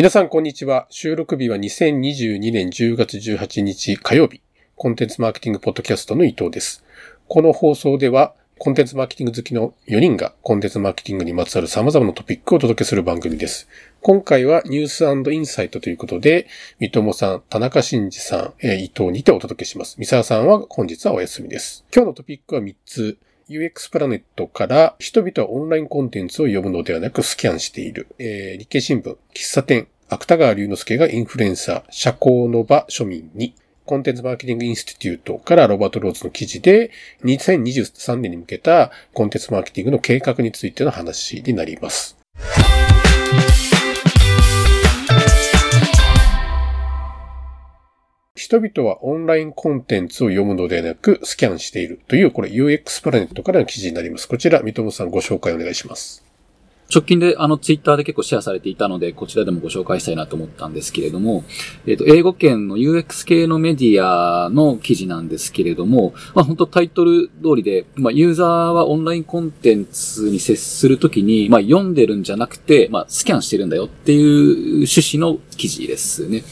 皆さん、こんにちは。収録日は2022年10月18日火曜日。コンテンツマーケティングポッドキャストの伊藤です。この放送では、コンテンツマーケティング好きの4人がコンテンツマーケティングにまつわる様々なトピックをお届けする番組です。今回はニュースインサイトということで、三友さん、田中真二さん、伊藤にてお届けします。三沢さんは本日はお休みです。今日のトピックは3つ。UX プラネットから人々はオンラインコンテンツを読むのではなくスキャンしている。えー、日経新聞、喫茶店、芥川龍之介がインフルエンサー、社交の場庶民に、コンテンツマーケティングインスティテュートからロバート・ローズの記事で、2023年に向けたコンテンツマーケティングの計画についての話になります。人々はオンラインコンテンツを読むのではなくスキャンしているという、これ UX プラネットからの記事になります。こちら、三友さんご紹介お願いします。直近であのツイッターで結構シェアされていたので、こちらでもご紹介したいなと思ったんですけれども、えっ、ー、と、英語圏の UX 系のメディアの記事なんですけれども、まあ本当タイトル通りで、まあユーザーはオンラインコンテンツに接するときに、まあ読んでるんじゃなくて、まあスキャンしてるんだよっていう趣旨の記事ですね。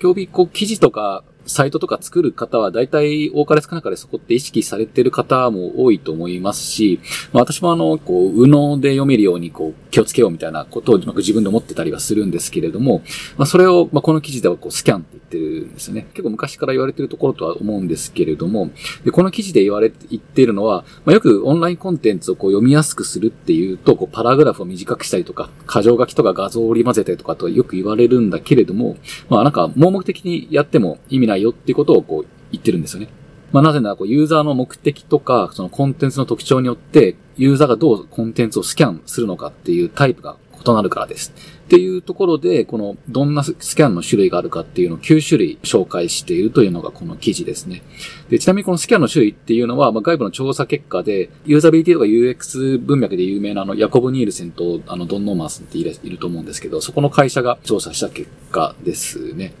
今日日こう記事とかサイトとか作る方は大体多かれ少なかれそこって意識されてる方も多いと思いますし、まあ、私もあの、こう、右脳で読めるようにこう気をつけようみたいなことを自分で思ってたりはするんですけれども、まあ、それを、まあ、この記事ではこうスキャンって言ってるんですよね。結構昔から言われてるところとは思うんですけれども、でこの記事で言われて、言ってるのは、まあ、よくオンラインコンテンツをこう読みやすくするっていうと、こうパラグラフを短くしたりとか、箇条書きとか画像を織り交ぜたりとかとよく言われるんだけれども、まあなんか盲目的にやっても意味ないよっていうことをこう言ってるんですよね。まあ、なぜなら、こう、ユーザーの目的とか、そのコンテンツの特徴によって、ユーザーがどうコンテンツをスキャンするのかっていうタイプが異なるからです。っていうところで、この、どんなスキャンの種類があるかっていうのを9種類紹介しているというのがこの記事ですね。で、ちなみにこのスキャンの種類っていうのは、まあ、外部の調査結果で、ユーザビリティとか UX 文脈で有名なあの、ヤコブ・ニールセンとあの、ドン・ノーマンスっていると思うんですけど、そこの会社が調査した結果ですね。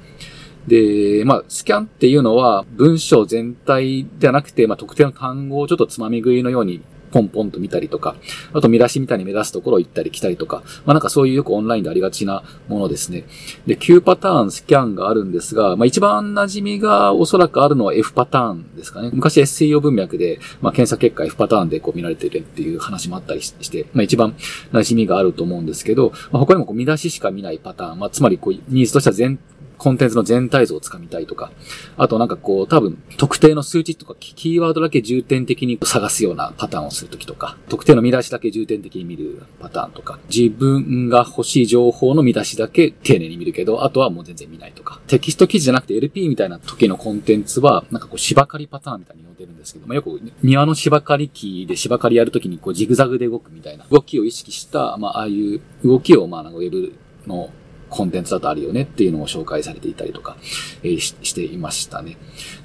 で、まあ、スキャンっていうのは文章全体ではなくて、まあ、特定の単語をちょっとつまみ食いのようにポンポンと見たりとか、あと見出しみたいに目指すところを行ったり来たりとか、まあなんかそういうよくオンラインでありがちなものですね。で、9パターンスキャンがあるんですが、まあ一番馴染みがおそらくあるのは F パターンですかね。昔 SEO 文脈で、まあ検索結果 F パターンでこう見られてるっていう話もあったりして、まあ一番馴染みがあると思うんですけど、まあ他にもこう見出ししか見ないパターン、まあつまりこうニーズとしては全コンテンツの全体像をつかみたいとか、あとなんかこう、多分、特定の数値とかキーワードだけ重点的に探すようなパターンをするときとか、特定の見出しだけ重点的に見るパターンとか、自分が欲しい情報の見出しだけ丁寧に見るけど、あとはもう全然見ないとか、テキスト記事じゃなくて LP みたいな時のコンテンツは、なんかこう、芝刈りパターンみたいに呼んでるんですけども、よく庭の芝刈り機で芝刈りやるときにこう、ジグザグで動くみたいな動きを意識した、まあ、ああいう動きを、まあ、なんかウェブのコンテンツだとあるよねっていうのを紹介されていたりとか、えー、ししていましたね。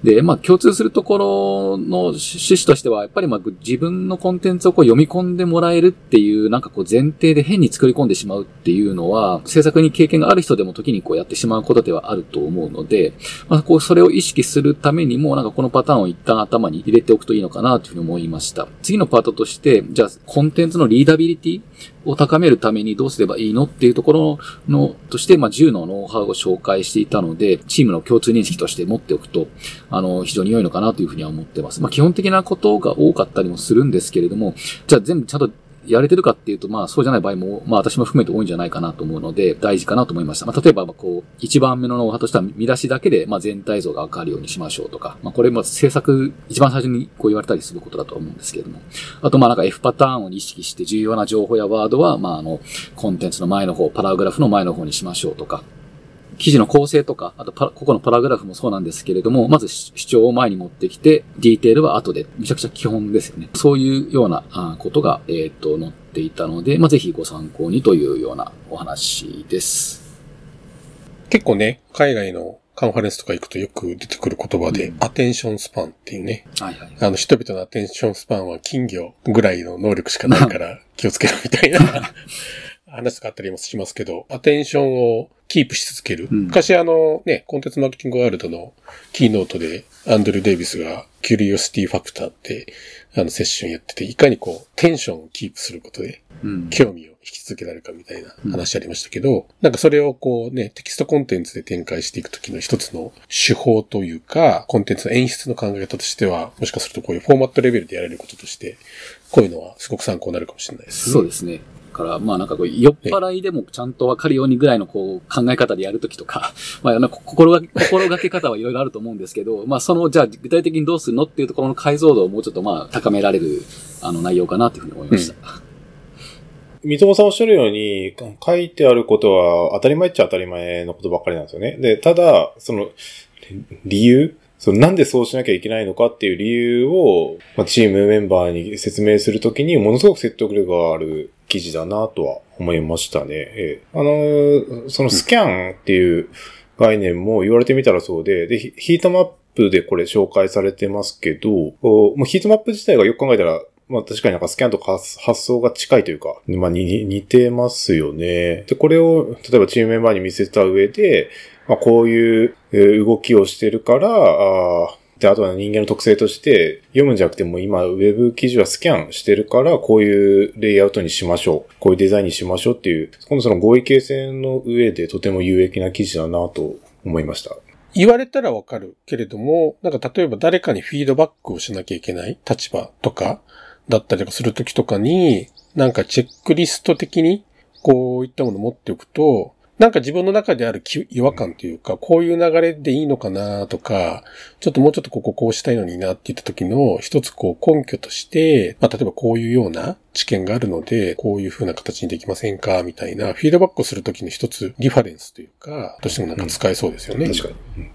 で、まあ共通するところの趣旨としては、やっぱりまあ自分のコンテンツをこう読み込んでもらえるっていう、なんかこう前提で変に作り込んでしまうっていうのは、制作に経験がある人でも時にこうやってしまうことではあると思うので、まあこうそれを意識するためにも、なんかこのパターンを一旦頭に入れておくといいのかなというふうに思いました。次のパートとして、じゃあコンテンツのリーダビリティを高めるためにどうすればいいのっていうところの、として、まあ、10のノウハウを紹介していたので、チームの共通認識として持っておくと、あの、非常に良いのかなというふうには思ってます。まあ、基本的なことが多かったりもするんですけれども、じゃあ全部ちゃんとやれてるかっていうと、まあそうじゃない場合も、まあ私も含めて多いんじゃないかなと思うので、大事かなと思いました。まあ例えば、こう、一番目のノウハウとしては見出しだけで、まあ全体像がわかるようにしましょうとか、まあこれも制作、一番最初にこう言われたりすることだと思うんですけれども。あとまあなんか F パターンを意識して重要な情報やワードは、まああの、コンテンツの前の方、パラグラフの前の方にしましょうとか、記事の構成とか、あとパここのパラグラフもそうなんですけれども、まず主張を前に持ってきて、ディテールは後で、めちゃくちゃ基本ですよね。そういうようなことが、えっ、ー、と、載っていたので、まあ、ぜひご参考にというようなお話です。結構ね、海外のカンファレンスとか行くとよく出てくる言葉で、うん、アテンションスパンっていうね。はいはい。あの、人々のアテンションスパンは金魚ぐらいの能力しかないから 気をつけろみたいな 話があったりもしますけど、アテンションをキープし続ける。うん昔あのね、コンテンツマーケティングワールドのキーノートでアンドル・デイビスがキュリオシティファクターってあのセッションやってて、いかにこうテンションをキープすることでうん。興味を引き続けられるかみたいな話ありましたけど、なんかそれをこうね、テキストコンテンツで展開していくときの一つの手法というか、コンテンツの演出の考え方としては、もしかするとこういうフォーマットレベルでやれることとして、こういうのはすごく参考になるかもしれないですね。そうですね。から、まあなんかこう、酔っ払いでもちゃんとわかるようにぐらいのこう、考え方でやるときとか、まあ心が、心がけ方はいろいろあると思うんですけど、まあその、じゃあ具体的にどうするのっていうところの解像度をもうちょっとまあ高められる、あの内容かなというふうに思いました。三友さんおっしゃるように、書いてあることは当たり前っちゃ当たり前のことばっかりなんですよね。で、ただ、その、理由？そのなんでそうしなきゃいけないのかっていう理由を、まあ、チームメンバーに説明するときにものすごく説得力がある記事だなとは思いましたね。ええあの、そのスキャンっていう概念も言われてみたらそうで、で、ヒートマップでこれ紹介されてますけど、もうヒートマップ自体がよく考えたら、まあ確かになんかスキャンとか発想が近いというか、まあ似てますよね。で、これを例えばチームメンバーに見せた上で、まあこういう動きをしてるから、あで、あとは人間の特性として、読むんじゃなくても今、ウェブ記事はスキャンしてるから、こういうレイアウトにしましょう。こういうデザインにしましょうっていう、今度その合意形成の上でとても有益な記事だなと思いました。言われたらわかるけれども、なんか例えば誰かにフィードバックをしなきゃいけない立場とかだったりとかするときとかに、なんかチェックリスト的にこういったもの持っておくと、なんか自分の中であるき違和感というか、こういう流れでいいのかなとか、ちょっともうちょっとこここうしたいのになって言った時の一つこう根拠として、まあ例えばこういうような知見があるので、こういう風な形にできませんかみたいなフィードバックをする時の一つリファレンスというか、としてもなんか使えそうですよね。確かに。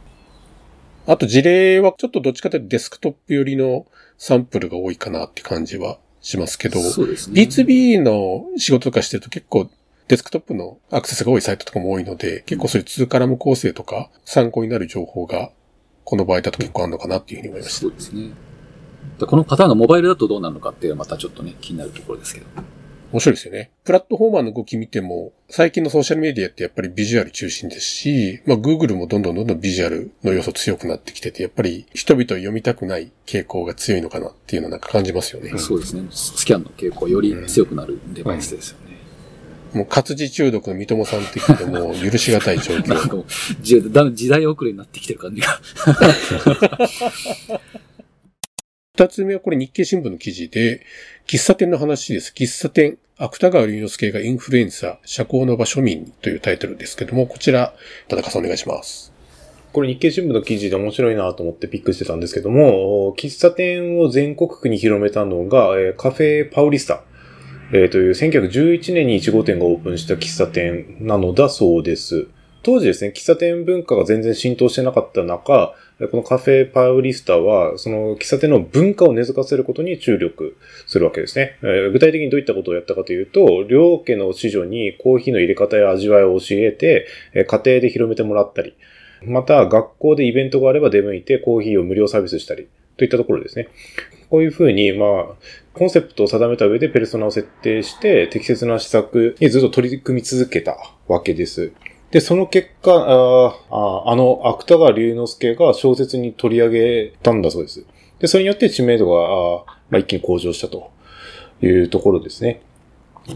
あと事例はちょっとどっちかというとデスクトップ寄りのサンプルが多いかなって感じはしますけど、ね。B2B の仕事とかしてると結構デスクトップのアクセスが多いサイトとかも多いので、結構そういう2カラム構成とか参考になる情報がこの場合だと結構あるのかなっていうふうに思いました。そうですね。でこのパターンがモバイルだとどうなるのかっていうのはまたちょっとね、気になるところですけど。面白いですよね。プラットフォーマーの動き見ても、最近のソーシャルメディアってやっぱりビジュアル中心ですし、まあ Google もどんどんどんどんビジュアルの要素強くなってきてて、やっぱり人々を読みたくない傾向が強いのかなっていうのはなんか感じますよね。そうですね。スキャンの傾向より強くなるデバイスですよね。もう活字中毒の三友さんって言っても許しがたい状況。なんかもうじだん時代遅れになってきてる感じが。二つ目はこれ日経新聞の記事で、喫茶店の話です。喫茶店、芥川龍之介がインフルエンサー、社交の場庶民にというタイトルですけども、こちら、田中さんお願いします。これ日経新聞の記事で面白いなと思ってピックしてたんですけども、喫茶店を全国区に広めたのが、えーカフェパウリスタ、えーという1911年に1号店がオープンした喫茶店なのだそうです。当時ですね、喫茶店文化が全然浸透してなかった中、このカフェパウリスタは、その喫茶店の文化を根付かせることに注力するわけですね。具体的にどういったことをやったかというと、両家の子女にコーヒーの入れ方や味わいを教えて、家庭で広めてもらったり、また、学校でイベントがあれば出向いてコーヒーを無料サービスしたり、といったところですね。こういうふうに、まあ、コンセプトを定めた上でペルソナを設定して、適切な施策にずっと取り組み続けたわけです。で、その結果、ああの、芥川龍之介が小説に取り上げたんだそうです。で、それによって知名度が、あまあ、一気に向上したというところですね。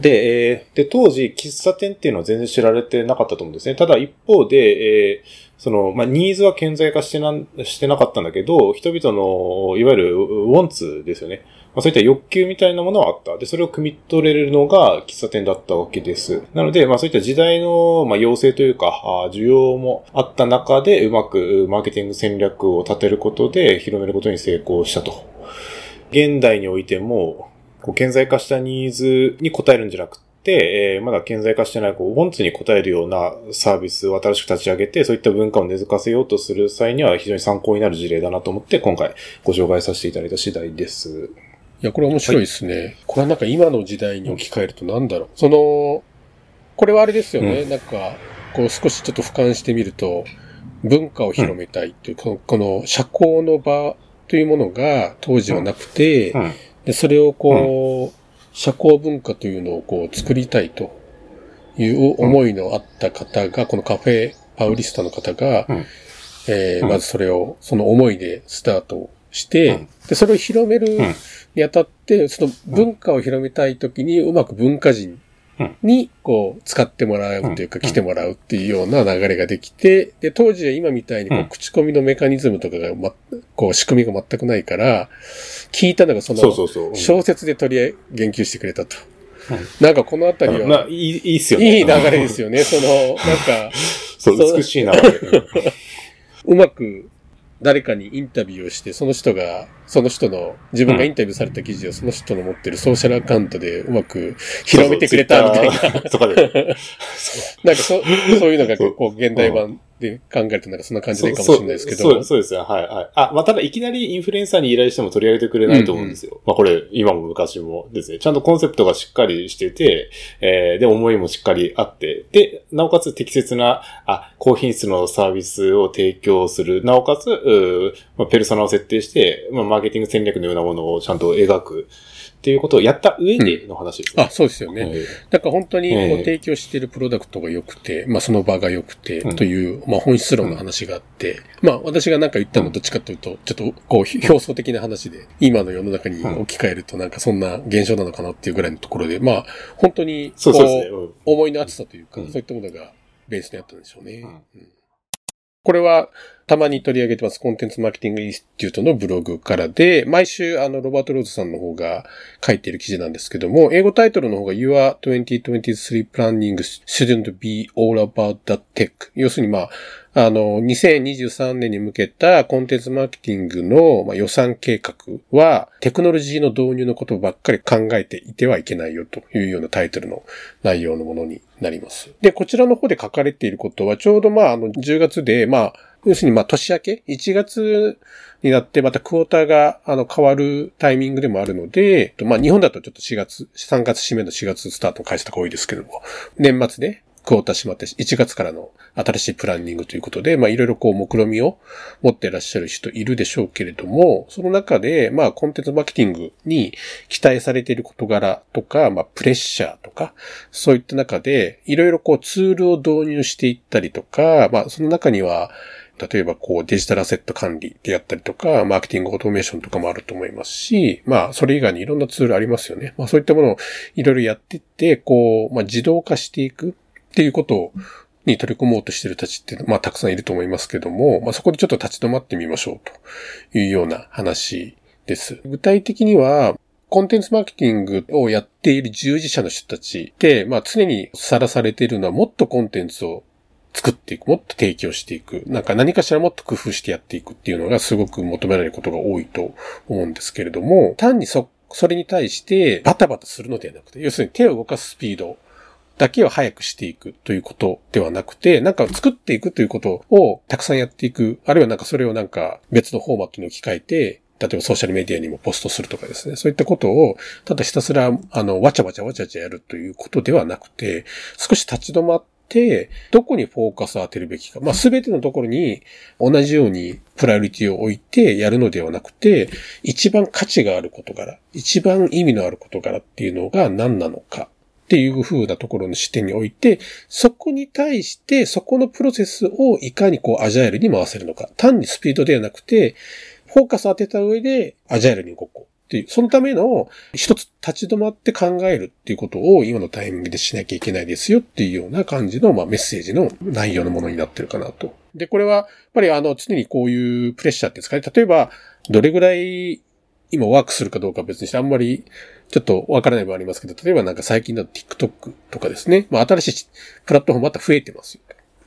で、えーで、当時、喫茶店っていうのは全然知られてなかったと思うんですね。ただ一方で、えーその、まあ、ニーズは顕在化してな、してなかったんだけど、人々の、いわゆる、ウォンツですよね。まあ、そういった欲求みたいなものはあった。で、それを汲み取れるのが喫茶店だったわけです。なので、まあ、そういった時代の、まあ、要請というか、あ需要もあった中で、うまくマーケティング戦略を立てることで、広めることに成功したと。現代においても、こう顕在化したニーズに応えるんじゃなくて、えーまだ顕在化してない、こう、ウォンツに応えるようなサービスを新しく立ち上げて、そういった文化を根付かせようとする際には非常に参考になる事例だなと思って、今回ご紹介させていただいた次第です。いや、これ面白いですね。これはなんか今の時代に置き換えるとなんだろう。その、これはあれですよね。うなんか、こう少しちょっと俯瞰してみると、文化を広めたいという、このこの社交の場というものが当時はなくて、うん。で、それをこう、社交文化というのをこう作りたいという思いのあった方が、このカフェパウリスタの方が、うんえーうんまずそれを、その思いでスタートして、うん。で、それを広めるうん。にあたって、その文化を広めたいときに、うまく文化人に、こう、使ってもらうというか、うん。来てもらうっていうような流れができて、で、当時は今みたいに、こう口コミのメカニズムとかが、ま、こう、仕組みが全くないから、聞いたのがその、小説で取り上げ、言及してくれたと。うん。なんかこのあたりは、まあ、いい、いいっすよね。いい流れですよね。その、なんか、そう美しい流れ。う まく誰かにインタビューをして、その人が、その人の、自分がインタビューされた記事をその人の持ってるソーシャルアカウントでうまく広めてくれたみたいな。な。とかで。なんかそ、そういうのがそうこう、現代版で考えるとなんかそんな感じでいいかもしれないですけど。そうそうそうですよ。はい、はい。あ、まあ、ただいきなりインフルエンサーに依頼しても取り上げてくれないと思うんですよ。まあ、これ、今も昔もですね。ちゃんとコンセプトがしっかりしてて、えー、で、思いもしっかりあって、で、なおかつ適切な、あ、高品質のサービスを提供する。なおかつ、うーまあ、ペルソナを設定して、まあ、マーケティング戦略のようなものをちゃんと描く。っていうことをやった上での話ですね。あ、そうですよね。はい。なんか本当にこうええ提供しているプロダクトが良くて、まあその場が良くてうん。という、まあ本質論の話があって、まあ私がなんか言ったのはどっちかというと、ちょっとこう表層的な話で、今の世の中に置き換えるとなんかそんな現象なのかなっていうぐらいのところで、まあ本当にこそう思いの厚さというか、うん。そういったものがベースにあったんでしょうね。うん。うん。これは、たまに取り上げてます、コンテンツマーケティングインスティュートのブログからで、毎週、あの、ロバート・ローズさんの方が書いている記事なんですけども、英語タイトルの方が Your 2023 Planning Shouldn't Be All About the Tech。要するに、まあ、あの、2023年に向けたコンテンツマーケティングの、予算計画は、テクノロジーの導入のことばっかり考えていてはいけないよというようなタイトルの内容のものになります。で、こちらの方で書かれていることは、ちょうどまあ、あの、10月で、まあ、要するにまあ、年明け ?1 月になってまたクォーターが、あの、変わるタイミングでもあるので、まあ、日本だとちょっと4月、3月締めの4月スタートの会社とか多いですけども、年末で、クォーター閉まって、1月からの新しいプランニングということで、まあいろいろこう目論みを持っていらっしゃる人いるでしょうけれども、その中で、まあコンテンツマーケティングに期待されている事柄とか、まあプレッシャーとか、そういった中で、いろいろこうツールを導入していったりとか、まあその中には、例えばこうデジタルアセット管理でやったりとか、マーケティングオートメーションとかもあると思いますし、まあそれ以外にいろんなツールありますよね。まあそういったものをいろいろやっていって、こう、まあ自動化していくっていうことをに取り組もうとしてる人たちって、まあたくさんいると思いますけども、まあそこでちょっと立ち止まってみましょうというような話です。具体的には、コンテンツマーケティングをやっている従事者の人たちって、まあ常にさらされているのはもっとコンテンツを作っていく、もっと提供していく、なんか何かしらもっと工夫してやっていくっていうのがすごく求められることが多いと思うんですけれども、単にそ、それに対してバタバタするのではなくて、要するに手を動かすスピードだけを早くしていくということではなくて、なんか作っていくということをたくさんやっていく、あるいはなんかそれをなんか別のフォーマットに置き換えて、例えばソーシャルメディアにもポストするとかですね。そういったことを、ただひたすら、あの、わちゃわちゃわちゃわちゃやるということではなくて、少し立ち止まって、どこにフォーカスを当てるべきか。まあ、すべてのところに同じようにプライオリティを置いてやるのではなくて、一番価値がある事柄、一番意味のある事柄っていうのが何なのか。っていう風なところの視点において、そこに対して、そこのプロセスをいかにこうアジャイルに回せるのか。単にスピードではなくて、フォーカスを当てた上でアジャイルに動こうっていう、そのための一つ立ち止まって考えるっていうことを今のタイミングでしなきゃいけないですよっていうような感じの、まあ、メッセージの内容のものになってるかなと。で、これは、やっぱりあの、常にこういうプレッシャーっていうんですかね。例えば、どれぐらい今ワークするかどうかは別にしてあんまりちょっとわからない部分ありますけど、例えばなんか最近だと TikTok とかですね。まあ新しいプラットフォームまた増えてますよ。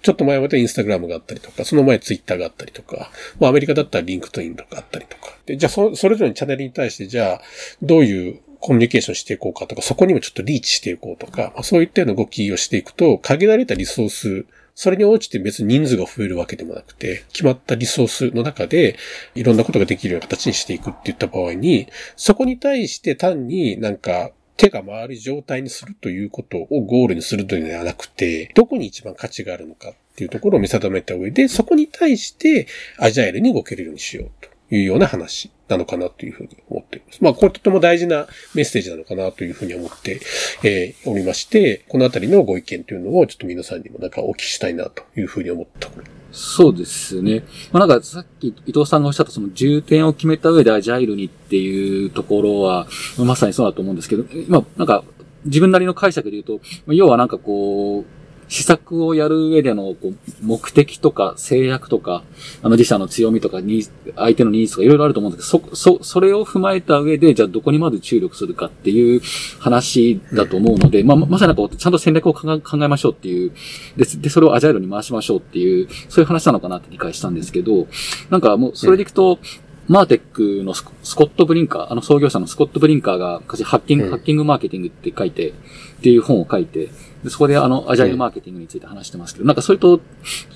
ちょっと前まで Instagram があったりとか、その前ツイッターがあったりとか、まあアメリカだったら LinkedIn とかあったりとか。で、じゃあそ、それぞれのチャンネルに対して、じゃあ、どういうコミュニケーションしていこうかとか、そこにもちょっとリーチしていこうとか、まあ、そういったような動きをしていくと、限られたリソース、それに応じて別に人数が増えるわけでもなくて、決まったリソースの中で、いろんなことができるような形にしていくって言った場合に、そこに対して単になんか、手が回る状態にするということをゴールにするというのではなくて、どこに一番価値があるのかっていうところを見定めた上で、そこに対してアジャイルに動けるようにしようと。いうような話なのかなというふうに思っています。まあ、これとても大事なメッセージなのかなというふうに思って、えー、おりまして、このあたりのご意見というのをちょっと皆さんにもなんかお聞きしたいなというふうに思ったそうですね。まあ、なんかさっき伊藤さんがおっしゃったその重点を決めた上でアジャイルにっていうところは、まさにそうだと思うんですけど、まあ、なんか自分なりの解釈で言うと、要はなんかこう、施策をやる上でのこう目的とか制約とか、あの自社の強みとかに、相手のニーズとかいろいろあると思うんですけど、そ、そ、それを踏まえた上で、じゃあどこにまず注力するかっていう話だと思うので、まあ、まさにこう、ちゃんと戦略を考えましょうっていう、で、で、それをアジャイルに回しましょうっていう、そういう話なのかなって理解したんですけど、なんかもう、それでいくと、マーテックのスコット・ブリンカー、あの創業者のスコット・ブリンカーが、ハッキング、ハッキングマーケティングって書いて、っていう本を書いて、でそこであの、アジャイルマーケティングについて話してますけど、なんかそれと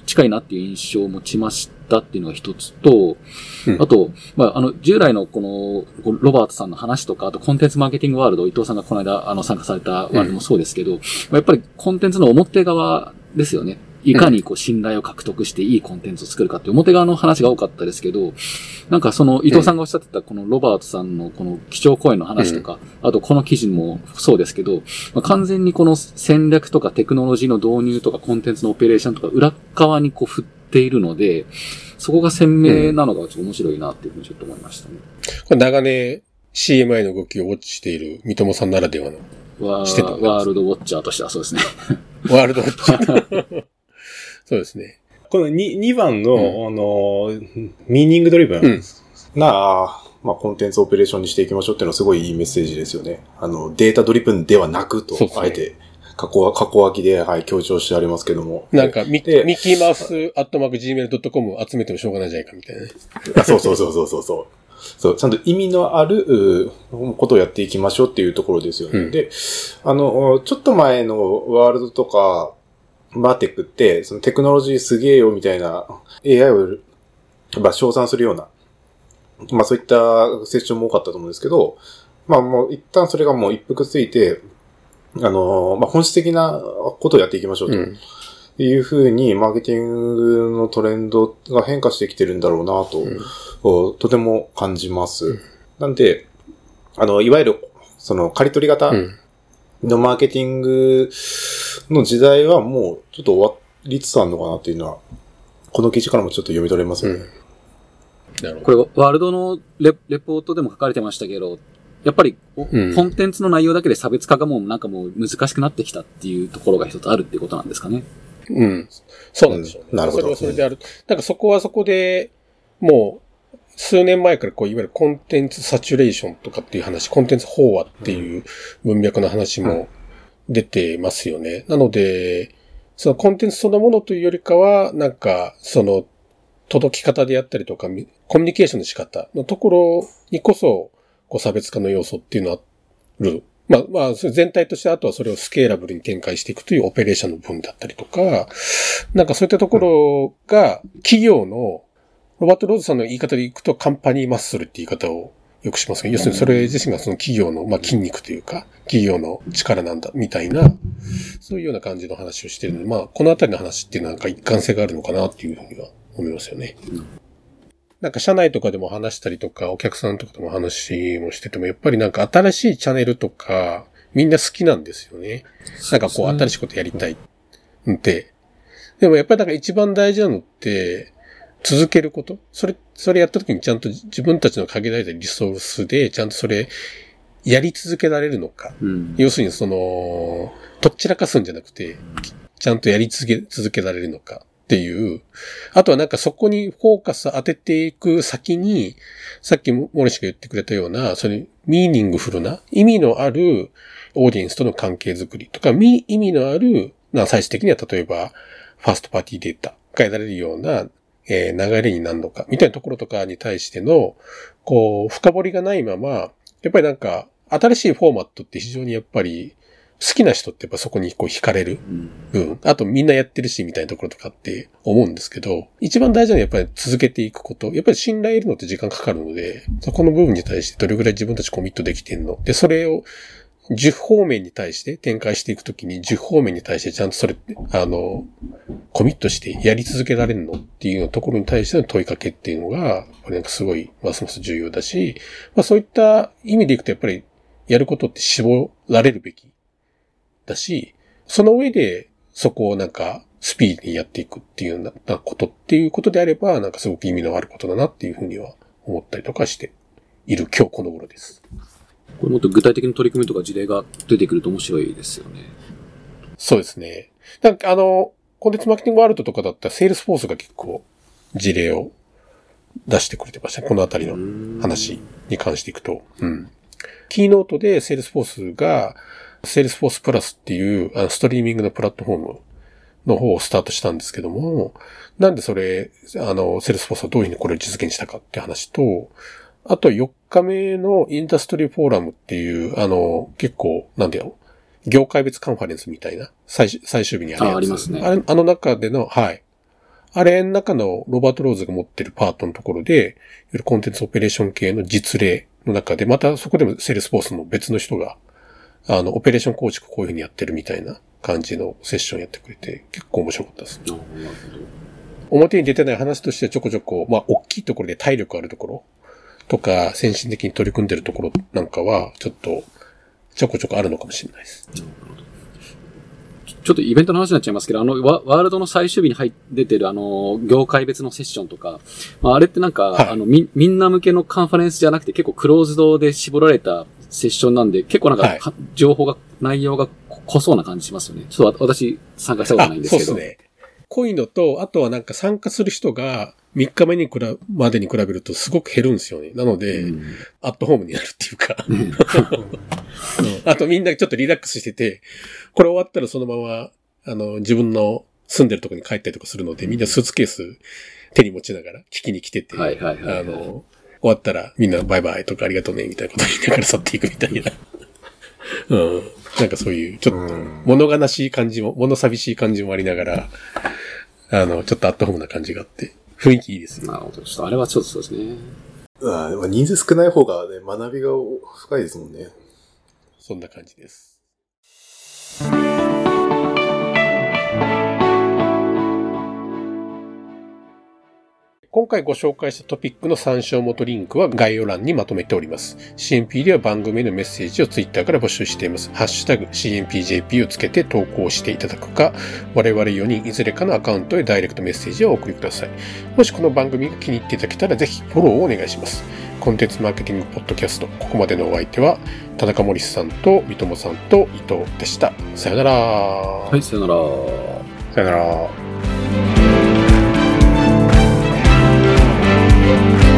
近いなっていう印象を持ちましたっていうのが一つと、あと、まあ、あの、従来のこの、ロバートさんの話とか、あとコンテンツマーケティングワールド、伊藤さんがこの間、あの、参加されたワールドもそうですけど、まあ、やっぱりコンテンツの表側ですよね。いかにこう信頼を獲得していいコンテンツを作るかって表側の話が多かったですけど、なんかその伊藤さんがおっしゃってたこのロバートさんのこの基調講演の話とか、あとこの記事もそうですけど、まあ、完全にこの戦略とかテクノロジーの導入とかコンテンツのオペレーションとか裏側にこう振っているので、そこが鮮明なのがちょっと面白いなっていうふうにちょっと思いましたね。これ長年 CMI の動きをウォッチしている三友さんならではのワールドウォッチャーとしてはそうですね。ワールドウォッチャー。そうですね。この 2, 2番の、うん、あの、 meaning driven な、うん、まあ、コンテンツオペレーションにしていきましょうっていうのはすごいいいメッセージですよね。あの、データドリブンではなくと、あえて、カッコ、カギカッコで、はい、強調してありますけども。なんか、ミミキーマウスアットマーク gmail.com を集めてもしょうがないじゃないかみたいなね。あそうそうそうそうそうそう。そう、ちゃんと意味のあることをやっていきましょうっていうところですよね。うん、で、あの、ちょっと前のワールドとか、マーテックって、そのテクノロジーすげえよみたいな AI を、まあ、称賛するような、まあそういったセッションも多かったと思うんですけど、まあもう一旦それがもう一服ついて、あの、まあ本質的なことをやっていきましょうと。いうふうに、マーケティングのトレンドが変化してきてるんだろうなと、うん、とても感じます。うん、なんで、あの、いわゆる、その、刈り取り型のマーケティングの時代はもうちょっと終わりつつあるのかなっていうのは、この記事からもちょっと読み取れますよね。うん、これ、ワールドのレレポートでも書かれてましたけど、やっぱり、コンテンツの内容だけで差別化がもうなんかもう難しくなってきたっていうところが一つあるっていうことなんですかね。うん。そうなんでしょう、ね、なるほど。それはそれである。なんかそこはそこで、もう、数年前からこう、いわゆるコンテンツサチュレーションとかっていう話、コンテンツ飽和っていう文脈の話も出てますよね。なので、そのコンテンツそのものというよりかは、なんか、その、届き方であったりとか、コミュニケーションの仕方のところにこそ、こう差別化の要素っていうのはある。まあ、まあ、全体としてあとはそれをスケーラブルに展開していくというオペレーションの部分だったりとか、なんかそういったところが企業のロバート・ローズさんの言い方でいくと、カンパニーマッスルって言い方をよくしますが、要するにそれ自身がその企業の、まあ、筋肉というか、企業の力なんだ、みたいな、そういうような感じの話をしてるので、まあ、このあたりの話っていうのはなんか一貫性があるのかなっていうふうには思いますよね。なんか社内とかでも話したりとか、お客さんとかでも話もしてても、やっぱりなんか新しいチャンネルとか、みんな好きなんですよね。なんかこう、新しいことやりたい。って。でもやっぱりなんか一番大事なのって、続けること？それ、それやった時にちゃんと自分たちの限られたリソースで、ちゃんとそれ、やり続けられるのか？うん、要するにその、とっちらかすんじゃなくて、ちゃんとやり続け、続けられるのか？っていう。あとはなんかそこにフォーカス当てていく先に、さっきモリシが言ってくれたような、それ、ミーニングフルな、意味のあるオーディエンスとの関係づくりとか、意味のある、最終的には例えば、ファーストパーティーデータが得られるようなえー、流れになるのか、みたいなところとかに対しての、こう、深掘りがないまま、やっぱりなんか、新しいフォーマットって非常にやっぱり、好きな人ってやっぱそこにこう惹かれる部分、うん、あとみんなやってるしみたいなところとかって思うんですけど、一番大事なのはやっぱり続けていくこと。やっぱり信頼得るのって時間かかるので、そこの部分に対してどれぐらい自分たちコミットできてんの。で、それを、10方面に対して展開していくときに10方面に対してちゃんとそれ、あの、コミットしてやり続けられるのっていうところに対しての問いかけっていうのが、やっぱりなんかすごいますます重要だし、まあそういった意味でいくとやっぱりやることって絞られるべきだし、その上でそこをなんかスピーディーにやっていくっていうようなことっていうことであれば、なんかすごく意味のあることだなっていうふうには思ったりとかしている今日この頃です。もっと具体的な取り組みとか事例が出てくると面白いですよね。そうですね。なんかあの、コンテンツマーケティングワールドとかだったら、セールスフォースが結構事例を出してくれてましたね。このあたりの話に関していくと。うん。キーノートでセールスフォースが、セールスフォースプラスっていうあのストリーミングのプラットフォームの方をスタートしたんですけども、なんでそれ、あの、セールスフォースはどういうふうにこれを実現したかって話と、あと4日目のインダストリーフォーラムっていう、あの、結構、なんだよ、業界別カンファレンスみたいな、最最終日にあるやつ。あ、ありますね。あれ、あの中での、はい。あれの中のロバート・ローズが持ってるパートのところで、コンテンツオペレーション系の実例の中で、またそこでもセールスフォースの別の人が、あの、オペレーション構築こういうふうにやってるみたいな感じのセッションやってくれて、結構面白かったです。なるほど。表に出てない話としてはちょこちょこ、まあ、大きいところで体力あるところとか、先進的に取り組んでるところなんかは、ちょっと、ちょこちょこあるのかもしれないです。ちょっとイベントの話になっちゃいますけど、あの、ワールドの最終日に入出てるあの、業界別のセッションとか、まあ、あれってなんか、はい、あの、み、みんな向けのカンファレンスじゃなくて結構クローズドで絞られたセッションなんで、結構なんか、はい、情報が、内容が濃そうな感じしますよね。ちょっと私参加したことないんですけど。そうですね。濃いのと、あとはなんか参加する人が、3日目にくら、までに比べるとすごく減るんですよね。なので、うん、アットホームになるっていうか あとみんなちょっとリラックスしてて、これ終わったらそのまま、あの、自分の住んでるとこに帰ったりとかするので、みんなスーツケース手に持ちながら聞きに来てて、はいはいはい、はい、あの、終わったらみんなバイバイとかありがとうね、みたいなこと言いながら去っていくみたいな。うん。なんかそういう、ちょっと、物悲しい感じも、物寂しい感じもありながら、あの、ちょっとアットホームな感じがあって、雰囲気いいですよ。なるほど。ちょっとあれはちょっとそうですね。ああ、人数少ない方がね、学びが深いですもんね。そんな感じです。今回ご紹介したトピックの参照元リンクは概要欄にまとめております。CNP では番組へのメッセージを Twitter から募集しています。ハッシュタグ CNPJP をつけて投稿していただくか、我々4人いずれかのアカウントへダイレクトメッセージをお送りください。もしこの番組が気に入っていただけたらぜひフォローをお願いします。コンテンツマーケティングポッドキャスト、ここまでのお相手は、田中森さんと三友さんと伊藤でした。さよなら。はい、さよなら。さよなら。Thank you.